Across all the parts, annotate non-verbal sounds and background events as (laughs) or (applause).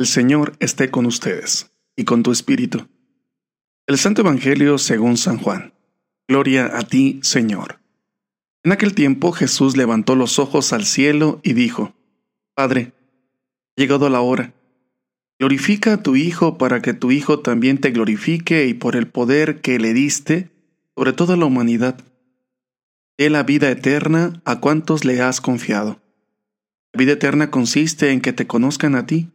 El Señor esté con ustedes y con tu espíritu. El Santo Evangelio según San Juan. Gloria a ti, Señor. En aquel tiempo Jesús levantó los ojos al cielo y dijo, Padre, ha llegado la hora. Glorifica a tu Hijo para que tu Hijo también te glorifique y por el poder que le diste sobre toda la humanidad. Dé la vida eterna a cuantos le has confiado. La vida eterna consiste en que te conozcan a ti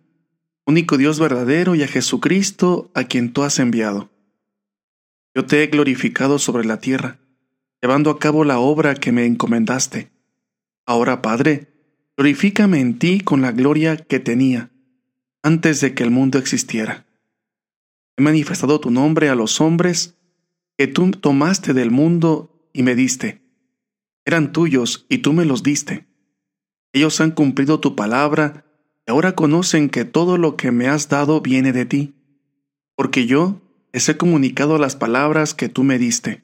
único Dios verdadero y a Jesucristo a quien tú has enviado. Yo te he glorificado sobre la tierra, llevando a cabo la obra que me encomendaste. Ahora, Padre, glorifícame en ti con la gloria que tenía antes de que el mundo existiera. He manifestado tu nombre a los hombres que tú tomaste del mundo y me diste. Eran tuyos y tú me los diste. Ellos han cumplido tu palabra ahora conocen que todo lo que me has dado viene de ti, porque yo les he comunicado las palabras que tú me diste.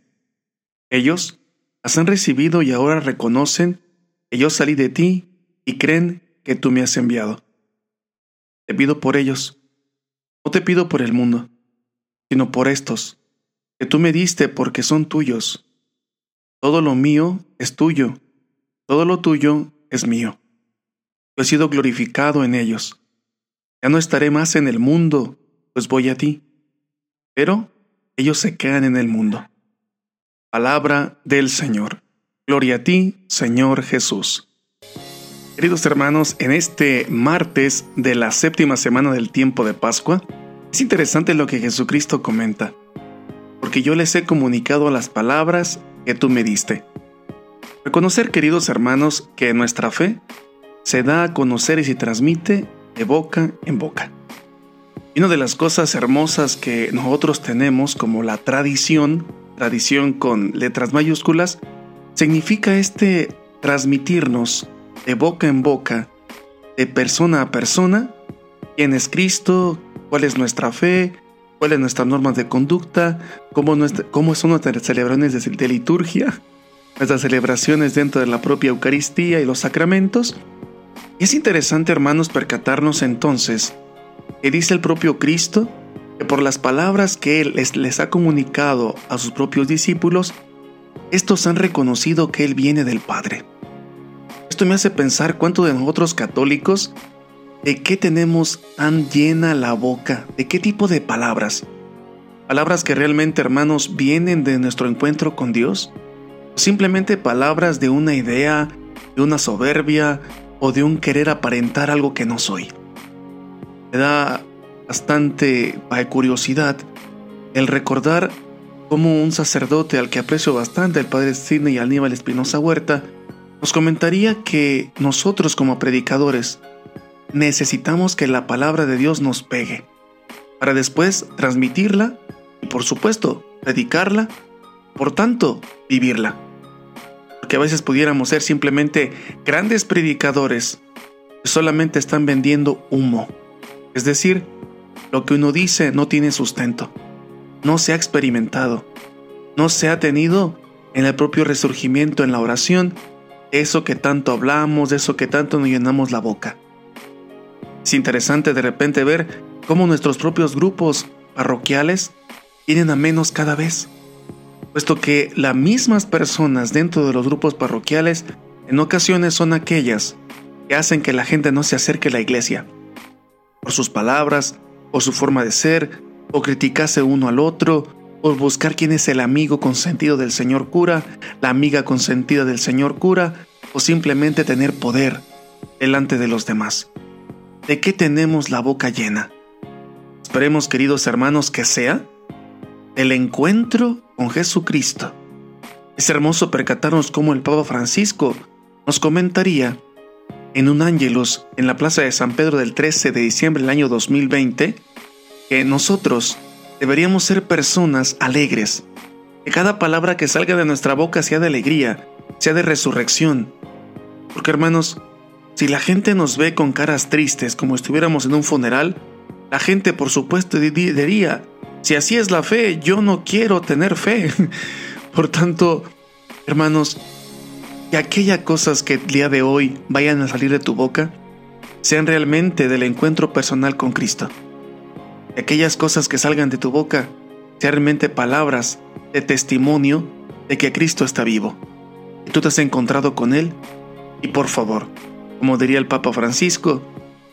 Ellos las han recibido y ahora reconocen que yo salí de ti y creen que tú me has enviado. Te pido por ellos, no te pido por el mundo, sino por estos, que tú me diste porque son tuyos. Todo lo mío es tuyo, todo lo tuyo es mío he sido glorificado en ellos. Ya no estaré más en el mundo, pues voy a ti. Pero ellos se quedan en el mundo. Palabra del Señor. Gloria a ti, Señor Jesús. Queridos hermanos, en este martes de la séptima semana del tiempo de Pascua, es interesante lo que Jesucristo comenta, porque yo les he comunicado las palabras que tú me diste. Reconocer, queridos hermanos, que nuestra fe se da a conocer y se transmite de boca en boca. Y una de las cosas hermosas que nosotros tenemos como la tradición, tradición con letras mayúsculas, significa este transmitirnos de boca en boca, de persona a persona, quién es Cristo, cuál es nuestra fe, cuáles son nuestras normas de conducta, cómo, cómo son nuestras celebraciones de liturgia, nuestras celebraciones dentro de la propia Eucaristía y los sacramentos, es interesante, hermanos, percatarnos entonces que dice el propio Cristo que por las palabras que Él les, ha comunicado a sus propios discípulos, estos han reconocido que Él viene del Padre. Esto me hace pensar cuánto de nosotros católicos, de qué tenemos tan llena la boca, de qué tipo de palabras. Palabras que realmente, hermanos, vienen de nuestro encuentro con Dios. Simplemente palabras de una idea, de una soberbia, o de un querer aparentar algo que no soy. Me da bastante curiosidad el recordar cómo un sacerdote al que aprecio bastante, el padre Sidney Aníbal Espinosa Huerta, nos comentaría que nosotros como predicadores necesitamos que la palabra de Dios nos pegue, para después transmitirla y por supuesto predicarla, por tanto vivirla que a veces pudiéramos ser simplemente grandes predicadores que solamente están vendiendo humo. Es decir, lo que uno dice no tiene sustento, no se ha experimentado, no se ha tenido en el propio resurgimiento en la oración, eso que tanto hablamos, eso que tanto nos llenamos la boca. Es interesante de repente ver cómo nuestros propios grupos parroquiales tienen a menos cada vez puesto que las mismas personas dentro de los grupos parroquiales en ocasiones son aquellas que hacen que la gente no se acerque a la iglesia, por sus palabras, o su forma de ser, o criticarse uno al otro, o buscar quién es el amigo consentido del señor cura, la amiga consentida del señor cura, o simplemente tener poder delante de los demás. ¿De qué tenemos la boca llena? Esperemos, queridos hermanos, que sea el encuentro Jesucristo. Es hermoso percatarnos cómo el Papa Francisco nos comentaría en un ángelus en la plaza de San Pedro del 13 de diciembre del año 2020 que nosotros deberíamos ser personas alegres, que cada palabra que salga de nuestra boca sea de alegría, sea de resurrección. Porque hermanos, si la gente nos ve con caras tristes como estuviéramos en un funeral, la gente por supuesto diría, si así es la fe, yo no quiero tener fe. (laughs) Por tanto, hermanos, que aquellas cosas que el día de hoy vayan a salir de tu boca sean realmente del encuentro personal con Cristo. Que aquellas cosas que salgan de tu boca sean realmente palabras de testimonio de que Cristo está vivo. Y tú te has encontrado con Él. Y por favor, como diría el Papa Francisco,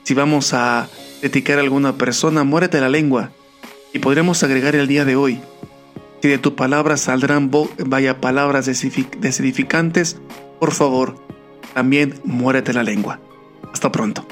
si vamos a criticar a alguna persona, muérete la lengua. Podremos agregar el día de hoy, si de tu palabra saldrán vaya palabras desedificantes, por favor, también muérete la lengua. Hasta pronto.